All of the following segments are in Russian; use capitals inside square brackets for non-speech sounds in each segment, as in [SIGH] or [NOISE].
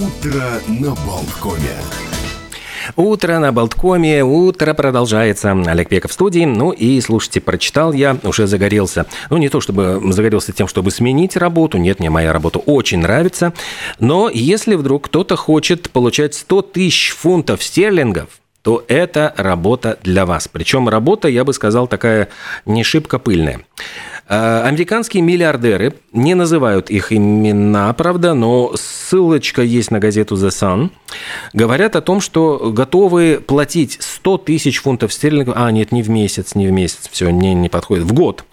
Утро на Болткоме. Утро на Болткоме, утро продолжается. Олег Пеков в студии. Ну и, слушайте, прочитал я, уже загорелся. Ну, не то чтобы загорелся тем, чтобы сменить работу. Нет, мне моя работа очень нравится. Но если вдруг кто-то хочет получать 100 тысяч фунтов стерлингов, то это работа для вас. Причем работа, я бы сказал, такая не шибко пыльная. Э, американские миллиардеры, не называют их имена, правда, но ссылочка есть на газету The Sun, говорят о том, что готовы платить 100 тысяч фунтов стерлингов, а нет, не в месяц, не в месяц, все, не, не подходит, в год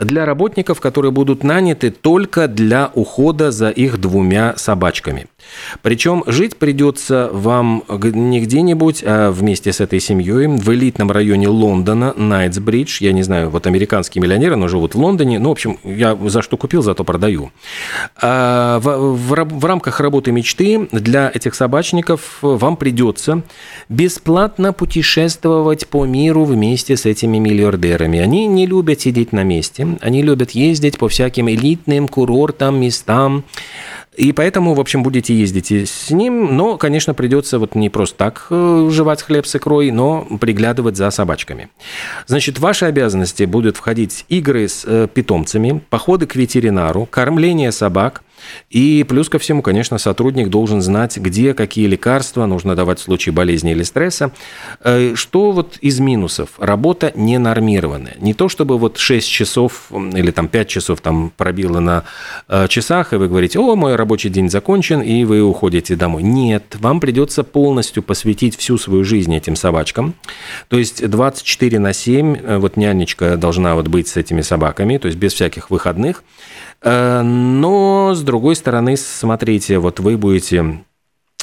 для работников, которые будут наняты только для ухода за их двумя собачками. Причем жить придется вам не где-нибудь, а вместе с этой семьей в элитном районе Лондона, Найтсбридж. Я не знаю, вот американские миллионеры, но живут в Лондоне. Ну, в общем, я за что купил, зато продаю. А в, в, в рамках работы мечты для этих собачников вам придется бесплатно путешествовать по миру вместе с этими миллиардерами. Они не любят сидеть на месте. Они любят ездить по всяким элитным курортам, местам. И поэтому, в общем, будете ездить с ним, но, конечно, придется вот не просто так э, жевать хлеб с икрой, но приглядывать за собачками. Значит, ваши обязанности будут входить игры с э, питомцами, походы к ветеринару, кормление собак, и плюс ко всему, конечно, сотрудник должен знать, где какие лекарства нужно давать в случае болезни или стресса. Э, что вот из минусов? Работа ненормированная. Не то, чтобы вот 6 часов или там 5 часов там пробило на э, часах, и вы говорите, о, мой рабочий день закончен, и вы уходите домой. Нет, вам придется полностью посвятить всю свою жизнь этим собачкам. То есть 24 на 7, э, вот нянечка должна вот быть с этими собаками, то есть без всяких выходных. Но, с другой стороны, смотрите, вот вы будете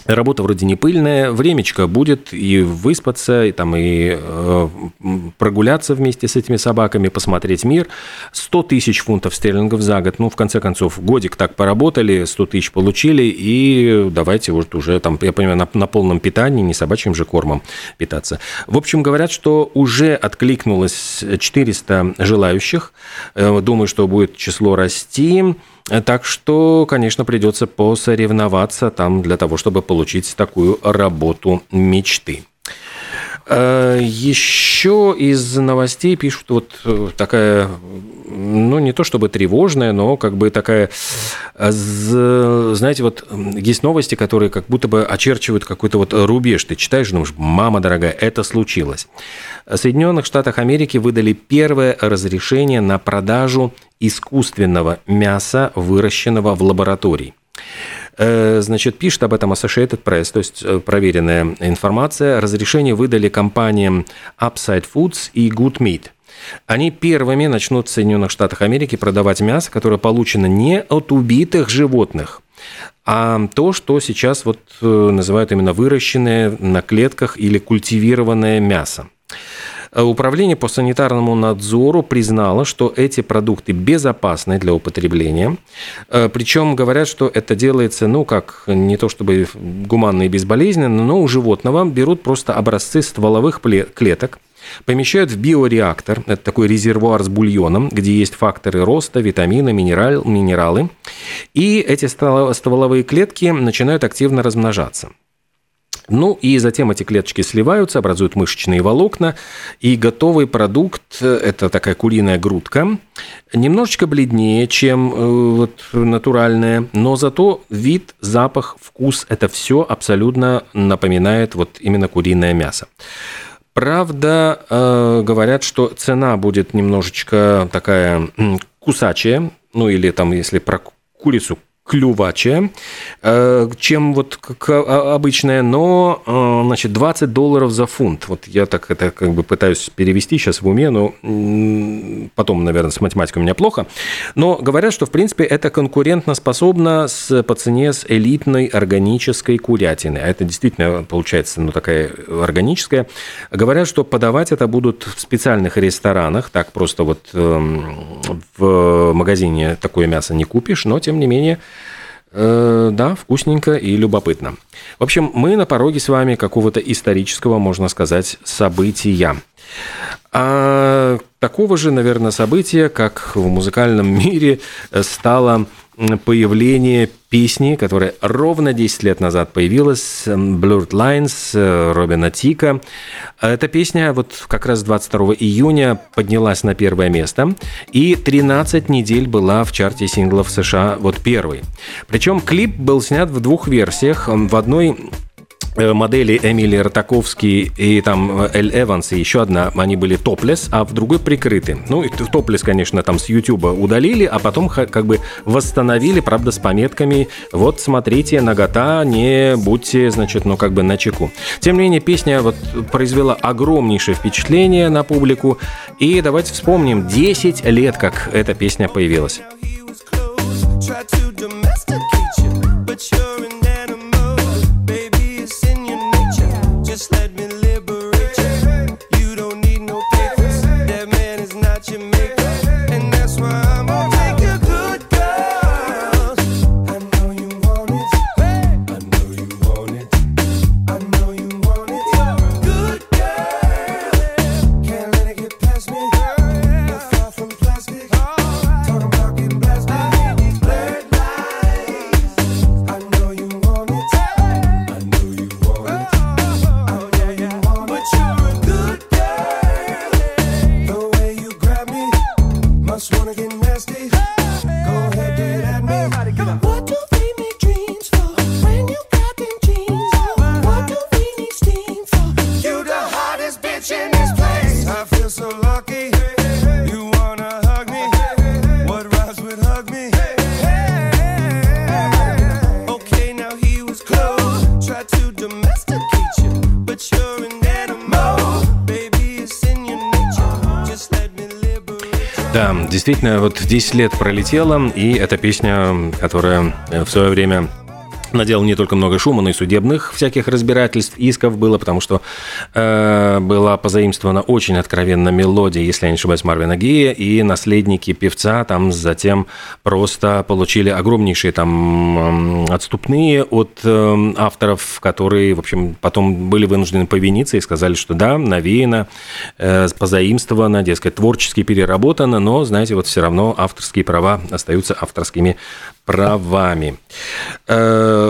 Работа вроде не пыльная, времечко будет и выспаться, и, там, и э, прогуляться вместе с этими собаками, посмотреть мир. 100 тысяч фунтов стерлингов за год. Ну, в конце концов, годик так поработали, 100 тысяч получили, и давайте вот уже, там, я понимаю, на, на полном питании, не собачьим же кормом питаться. В общем, говорят, что уже откликнулось 400 желающих. Э, думаю, что будет число расти. Так что, конечно, придется посоревноваться там для того, чтобы получить такую работу мечты. Э, Еще из новостей пишут вот э, такая, ну, не то чтобы тревожная, но как бы такая, знаете, вот есть новости, которые как будто бы очерчивают какой-то вот рубеж. Ты читаешь, думаешь, мама дорогая, это случилось. В Соединенных Штатах Америки выдали первое разрешение на продажу искусственного мяса, выращенного в лаборатории. Э, значит, пишет об этом Associated Press, то есть э, проверенная информация. Разрешение выдали компаниям Upside Foods и Good Meat. Они первыми начнут в Соединенных Штатах Америки продавать мясо, которое получено не от убитых животных, а то, что сейчас вот э, называют именно выращенное на клетках или культивированное мясо. Э, Управление по санитарному надзору признало, что эти продукты безопасны для употребления. Э, Причем говорят, что это делается, ну, как не то чтобы гуманно и безболезненно, но у животного берут просто образцы стволовых клеток, помещают в биореактор, это такой резервуар с бульоном, где есть факторы роста, витамины, минерал, минералы, и эти стволовые клетки начинают активно размножаться. Ну и затем эти клеточки сливаются, образуют мышечные волокна, и готовый продукт – это такая куриная грудка, немножечко бледнее, чем э, вот, натуральная, но зато вид, запах, вкус – это все абсолютно напоминает вот именно куриное мясо. Правда, э, говорят, что цена будет немножечко такая кусачая, ну или там, если про курицу клювачая, э, чем вот как обычная, но, э, значит, 20 долларов за фунт. Вот я так это как бы пытаюсь перевести сейчас в уме, но потом, наверное, с математикой у меня плохо. Но говорят, что, в принципе, это конкурентно способно с, по цене с элитной органической курятиной. А это действительно получается, ну, такая органическая. Говорят, что подавать это будут в специальных ресторанах, так просто вот эм, в магазине такое мясо не купишь, но, тем не менее, Э, да, вкусненько и любопытно. В общем, мы на пороге с вами какого-то исторического, можно сказать, события. А такого же, наверное, события, как в музыкальном [LAUGHS] мире стало появление песни, которая ровно 10 лет назад появилась, Blurred Lines Робина Тика. Эта песня вот как раз 22 июня поднялась на первое место и 13 недель была в чарте синглов США вот первый. Причем клип был снят в двух версиях. В одной модели Эмили Ротаковский и там э, Эль Эванс и еще одна, они были топлес, а в другой прикрыты. Ну, топлес, конечно, там с Ютуба удалили, а потом как бы восстановили, правда, с пометками «Вот, смотрите, нагота, не будьте, значит, ну, как бы на чеку». Тем не менее, песня вот произвела огромнейшее впечатление на публику, и давайте вспомним 10 лет, как эта песня появилась. Действительно, вот 10 лет пролетело, и эта песня, которая в свое время наделал не только много шума, но и судебных всяких разбирательств, исков было, потому что э, была позаимствована очень откровенно мелодия, если я не ошибаюсь, Марвина Гея, и наследники певца там затем просто получили огромнейшие там отступные от э, авторов, которые, в общем, потом были вынуждены повиниться и сказали, что да, навеяно, э, позаимствовано, дескать, творчески переработано, но, знаете, вот все равно авторские права остаются авторскими правами. Э,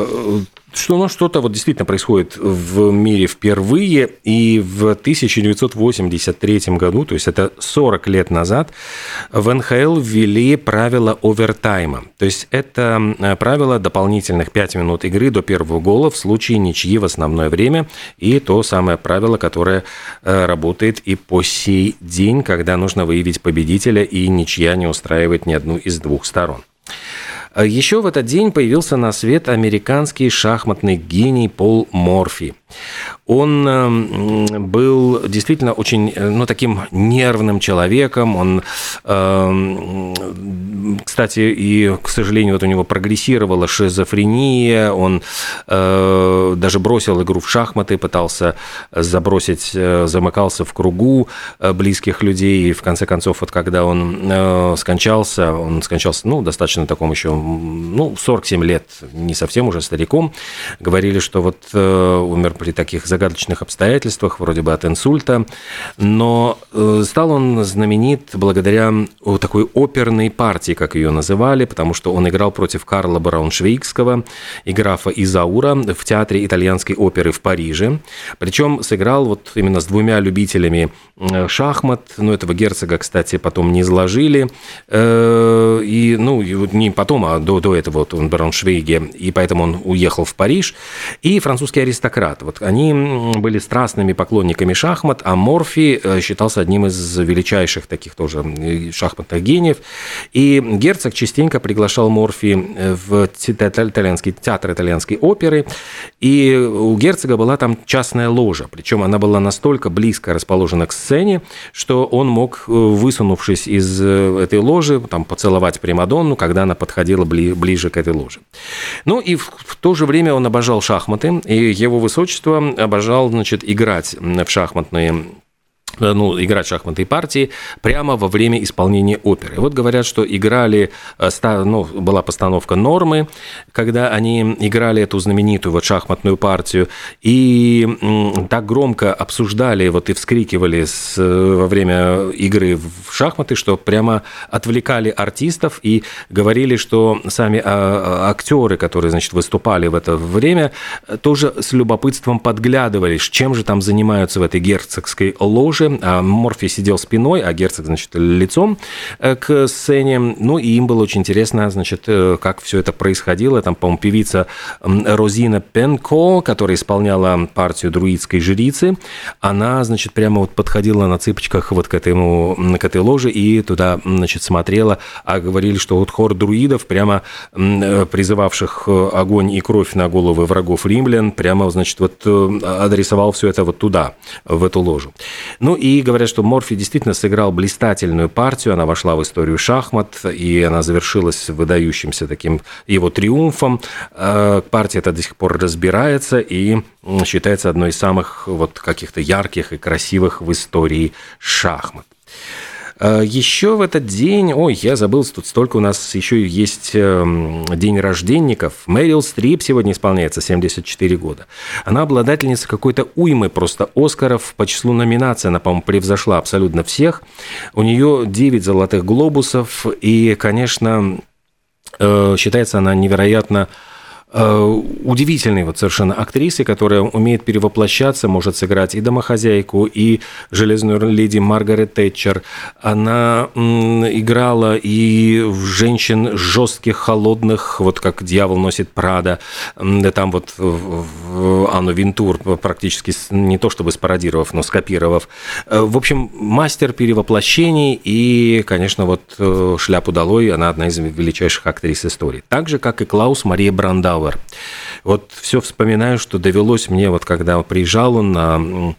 что ну, что-то вот действительно происходит в мире впервые, и в 1983 году, то есть это 40 лет назад, в НХЛ ввели правила овертайма. То есть это э, правило дополнительных 5 минут игры до первого гола в случае ничьи в основное время, и то самое правило, которое э, работает и по сей день, когда нужно выявить победителя, и ничья не устраивает ни одну из двух сторон. А Еще в этот день появился на свет американский шахматный гений Пол Морфи. Он эм, был действительно очень, э, ну, таким нервным человеком. Он, эм, кстати, и, к сожалению, вот у него прогрессировала шизофрения. Он э, даже бросил игру в шахматы, пытался забросить, э, замыкался в кругу близких людей. И в конце концов, вот когда он скончался, он скончался, ну, достаточно таком еще, ну, 47 лет, не совсем уже стариком. Говорили, что вот умер при таких загадочных обстоятельствах, вроде бы от инсульта, но э, стал он знаменит благодаря такой оперной партии, как ее называли, потому что он играл против Карла Брауншвейгского и графа Изаура в театре итальянской оперы в Париже. Причем сыграл вот именно с двумя любителями э, шахмат, ну, этого герцога, кстати, потом не изложили, э, и, ну, не потом, а до, до этого вот он Брауншвейге, и поэтому он уехал в Париж, и французский аристократ. Вот они были страстными поклонниками шахмат, а Морфи э, считался одним из величайших таких тоже шахматных гениев. И герцог частенько приглашал Морфи э, в итальянский, театр итальянской оперы, и у герцога была там частная ложа, причем она была настолько близко расположена к сцене, что он мог, э, высунувшись из этой ложи, там, поцеловать Примадонну, когда она подходила ближе к этой ложе. Ну и в то же время он обожал шахматы, и его высочество обожал, значит, играть в шахматные Э, ну, играть шахматные партии прямо во время исполнения оперы. Вот говорят, что играли, э, ну, была постановка нормы, когда они играли эту знаменитую вот шахматную партию, и так громко обсуждали вот и вскрикивали с, э, во время игры в шахматы, что прямо отвлекали артистов и говорили, что сами а, а, актеры, которые, значит, выступали в это время, тоже с любопытством подглядывали, чем же там занимаются в этой герцогской ложе, ложи. А сидел спиной, а герцог, значит, лицом э, к сцене. Ну, и им было очень интересно, значит, э, как все это происходило. Там, по-моему, певица Розина Пенко, которая исполняла партию друидской жрицы, она, значит, прямо вот подходила на цыпочках вот к, этому, к этой ложе и туда, значит, смотрела, а говорили, что вот хор друидов, прямо э, призывавших огонь и кровь на головы врагов римлян, прямо, значит, вот адресовал все это вот туда, в эту ложу. Ну, ну и говорят, что Морфи действительно сыграл блистательную партию, она вошла в историю шахмат, и она завершилась выдающимся таким его триумфом. Э, партия это до сих пор разбирается и считается одной из самых вот каких-то ярких и красивых в истории шахмат. Э, еще в этот день, ой, я забыл, тут столько у нас еще есть эм, день рожденников. Мэрил Стрип сегодня исполняется 74 года. Она обладательница какой-то уймы просто Оскаров по числу номинаций. Она, по-моему, превзошла абсолютно всех. У нее 9 золотых глобусов. И, конечно, э, считается она невероятно удивительной вот совершенно актрисой, которая умеет перевоплощаться, может сыграть и домохозяйку, и железную леди Маргарет Тэтчер. Она играла и женщин жестких, холодных, вот как «Дьявол носит Прада», там вот Анну Винтур практически не то чтобы спародировав, но скопировав. Э, в общем, мастер перевоплощений и, конечно, вот э, «Шляпу долой» она одна из величайших актрис истории. Так же, как и Клаус Мария Брандау Power. Вот все вспоминаю, что довелось мне, вот когда приезжал он на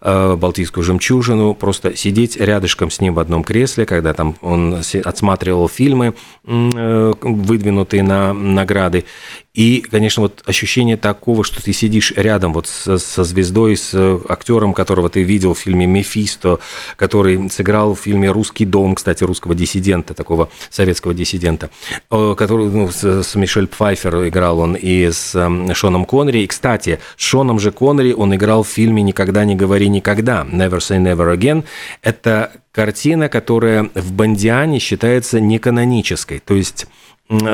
э, Балтийскую жемчужину, просто сидеть рядышком с ним в одном кресле, когда там он отсматривал фильмы, э, выдвинутые на награды, и, конечно, вот ощущение такого, что ты сидишь рядом вот со, со звездой, с актером, которого ты видел в фильме «Мефисто», который сыграл в фильме «Русский дом», кстати, русского диссидента, такого советского диссидента, э, который ну, с, с Мишель Пфайфер играл он и с Шоном Коннери. И, кстати, Шоном же Коннери он играл в фильме «Никогда не говори никогда» «Never say never again». Это картина, которая в Бандиане считается неканонической. То есть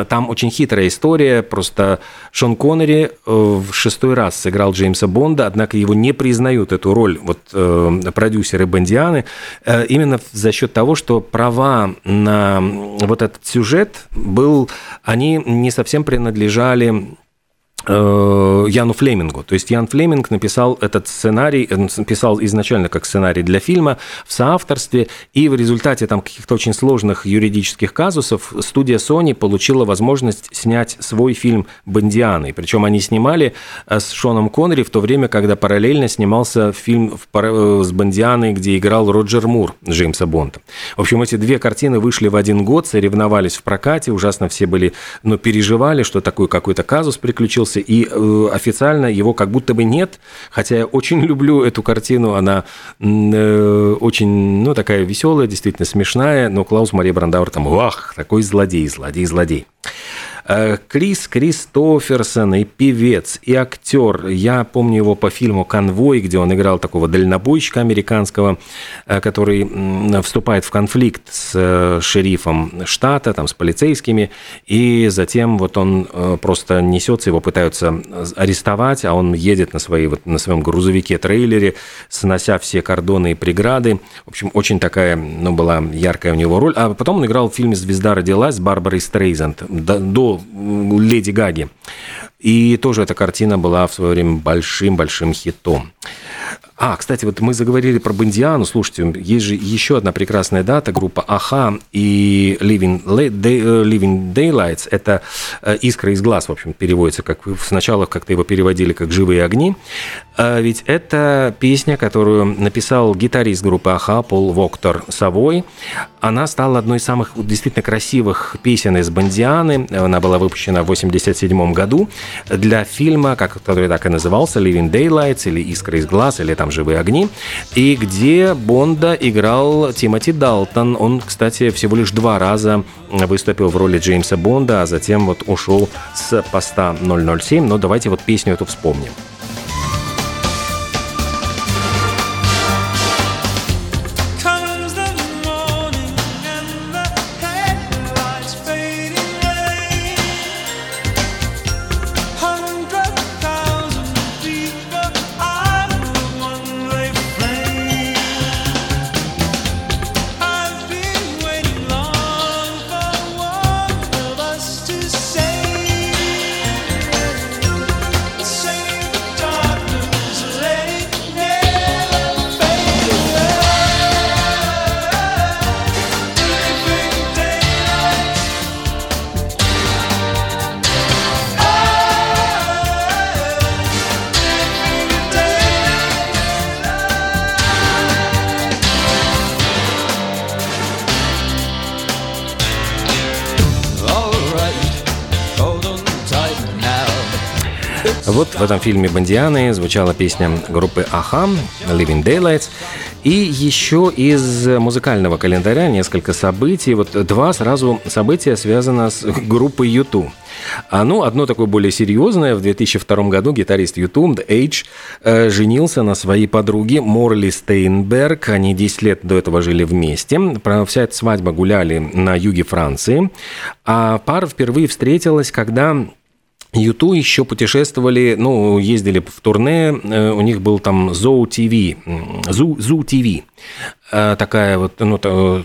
там очень хитрая история. Просто Шон Коннери э, в шестой раз сыграл Джеймса Бонда, однако его не признают эту роль вот, э, продюсеры Бондианы э, именно за счет того, что права на вот этот сюжет был, они не совсем принадлежали Яну Флемингу. То есть Ян Флеминг написал этот сценарий, написал изначально как сценарий для фильма в соавторстве, и в результате там каких-то очень сложных юридических казусов студия Sony получила возможность снять свой фильм «Бондианы». Причем они снимали э, с Шоном Коннери в то время, когда параллельно снимался фильм э, с Бондианой, где играл Роджер Мур Джеймса Бонда. В общем, эти две картины вышли в один год, соревновались в прокате, ужасно все были, ну, переживали, что такой какой-то казус приключился, появился, и э, официально его как будто бы нет, хотя я очень [LAUGHS] люблю эту картину, она э, очень, ну, такая веселая, действительно смешная, но Клаус Мария Брандауэр там, вах, такой злодей, злодей, злодей. Э, Крис Кристоферсон и певец, и актер. Я помню его по фильму «Конвой», где он играл такого дальнобойщика американского, э, который вступает в конфликт с э, шерифом штата, там, с полицейскими, и затем вот он просто несется, его пытаются арестовать, а он едет на, своей, вот, на своем грузовике-трейлере, снося все кордоны и преграды. В общем, очень такая, ну, была яркая у него роль. А потом он играл в фильме «Звезда родилась» с Барбарой Стрейзенд до Леди Гаги. И тоже эта картина была в свое время большим-большим хитом. А, кстати, вот мы заговорили про Бондиану. Слушайте, есть же еще одна прекрасная дата, группа Аха и Living, э, Living Daylights. Это э, «Искра из глаз», в общем, переводится, как сначала как-то его переводили как «Живые огни». А ведь это песня, которую написал гитарист группы Аха Пол Воктор Савой. Она стала одной из самых действительно красивых песен из Бондианы. Она была выпущена в 1987 году для фильма, который так и назывался, «Living Daylights» или «Искра из глаз», или там там «Живые огни», и где Бонда играл Тимоти Далтон. Он, кстати, всего лишь два раза выступил в роли Джеймса Бонда, а затем вот ушел с поста 007. Но давайте вот песню эту вспомним. Этом фильме «Бондианы» звучала песня группы «Аха» «Living Daylights». И еще из музыкального календаря несколько событий. Вот два сразу события связаны с группой YouTube. А, ну, одно такое более серьезное. В 2002 году гитарист YouTube The Age э, женился на своей подруге Морли Стейнберг. Они 10 лет до этого жили вместе. Вся эта свадьба гуляли на юге Франции. А пара впервые встретилась, когда Юту еще путешествовали, ну, ездили в турне, э, у них был там ТВ, Зу, Зу ТВ, э, такая вот, ну,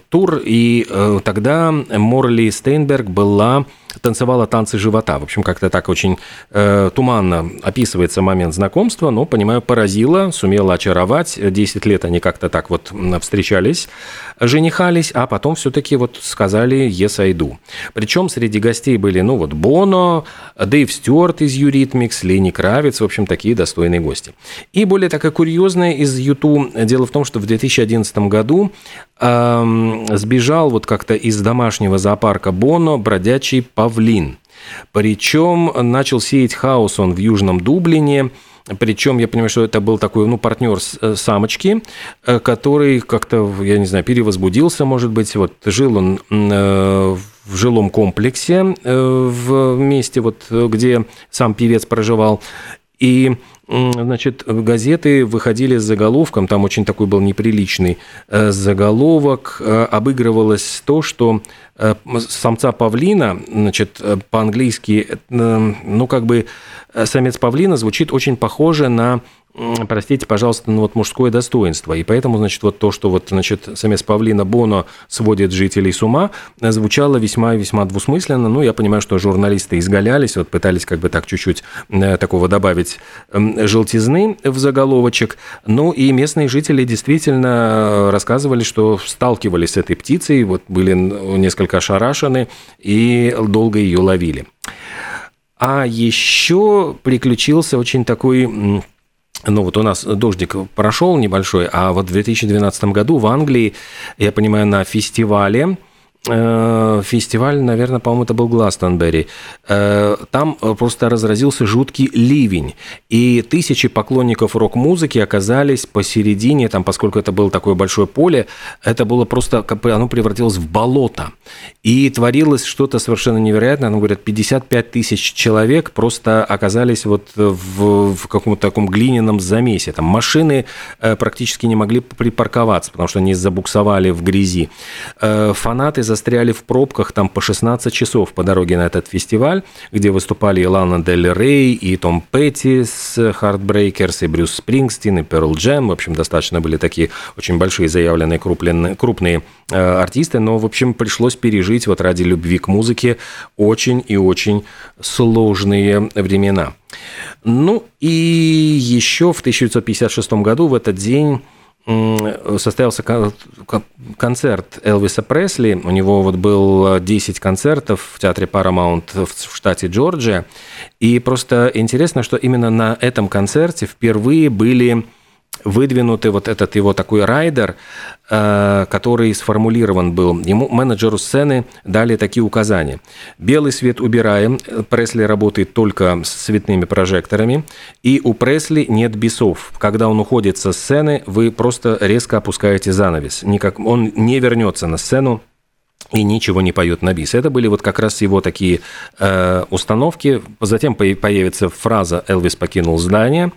тур, и э, тогда Морли Стейнберг была танцевала танцы живота. В общем, как-то так очень э, туманно описывается момент знакомства, но, понимаю, поразила, сумела очаровать. Десять лет они как-то так вот встречались, женихались, а потом все-таки вот сказали «Yes, I do». Причем среди гостей были, ну вот, Боно, Дэйв Стюарт из Eurythmics, Лени Кравец, в общем, такие достойные гости. И более такая курьезная из U2. Дело в том, что в 2011 году э, сбежал вот как-то из домашнего зоопарка Боно бродячий павлин. Причем начал сеять хаос он в Южном Дублине, причем я понимаю, что это был такой, ну, партнер э, самочки, э, который как-то, я не знаю, перевозбудился, может быть. Вот жил он э, в жилом комплексе в месте, вот, где сам певец проживал. И Значит, газеты выходили с заголовком, там очень такой был неприличный э, заголовок, э, обыгрывалось то, что э, самца павлина, значит, по-английски, ну, как бы самец павлина звучит очень похоже на простите, пожалуйста, ну вот мужское достоинство. И поэтому, значит, вот то, что вот, значит, самец павлина Боно сводит жителей с ума, звучало весьма весьма двусмысленно. Ну, я понимаю, что журналисты изгалялись, вот пытались как бы так чуть-чуть э, такого добавить желтизны в заголовочек. Ну, и местные жители действительно рассказывали, что сталкивались с этой птицей, вот были несколько ошарашены и долго ее ловили. А еще приключился очень такой ну вот у нас дождик прошел небольшой, а вот в 2012 году в Англии, я понимаю, на фестивале фестиваль, наверное, по-моему, это был Гластонберри. Э, там просто разразился жуткий ливень, и тысячи поклонников рок-музыки оказались посередине, там, поскольку это было такое большое поле, это было просто, оно превратилось в болото. И творилось что-то совершенно невероятное. Оно говорят, 55 тысяч человек просто оказались вот в, в каком-то таком глиняном замесе. Там машины э, практически не могли припарковаться, потому что они забуксовали в грязи. Фанаты застряли в пробках там по 16 часов по дороге на этот фестиваль, где выступали и Лана Дель Рей, и Том Петти с Heartbreakers, и Брюс Спрингстин, и Pearl Jam. В общем, достаточно были такие очень большие заявленные крупные, крупные э, артисты, но, в общем, пришлось пережить вот ради любви к музыке очень и очень сложные времена. Ну и еще в 1956 году в этот день состоялся концерт Элвиса Пресли. У него вот был 10 концертов в театре Paramount в штате Джорджия. И просто интересно, что именно на этом концерте впервые были выдвинутый вот этот его такой райдер, э, который сформулирован был. Ему, менеджеру сцены, дали такие указания. Белый свет убираем, Пресли работает только с цветными прожекторами, и у Пресли нет бисов. Когда он уходит со сцены, вы просто резко опускаете занавес. Никак, он не вернется на сцену, и ничего не поет на бис. Это были вот как раз его такие э, установки. Затем появится фраза «Элвис покинул здание»,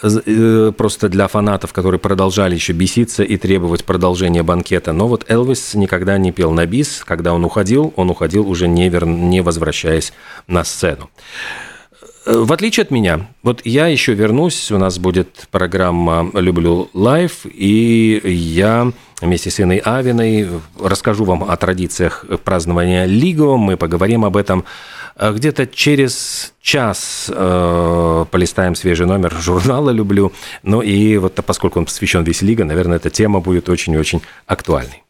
просто для фанатов, которые продолжали еще беситься и требовать продолжения банкета. Но вот Элвис никогда не пел на бис. Когда он уходил, он уходил уже не, вер... не возвращаясь на сцену. Э, в отличие от меня, вот я еще вернусь, у нас будет программа «Люблю лайф», и я вместе с Инной Авиной расскажу вам о традициях празднования Лиго, мы поговорим об этом. Э, где-то через час э, полистаем свежий номер журнала «Люблю», ну и вот поскольку он посвящен весь Лига, наверное, эта тема будет очень-очень актуальной.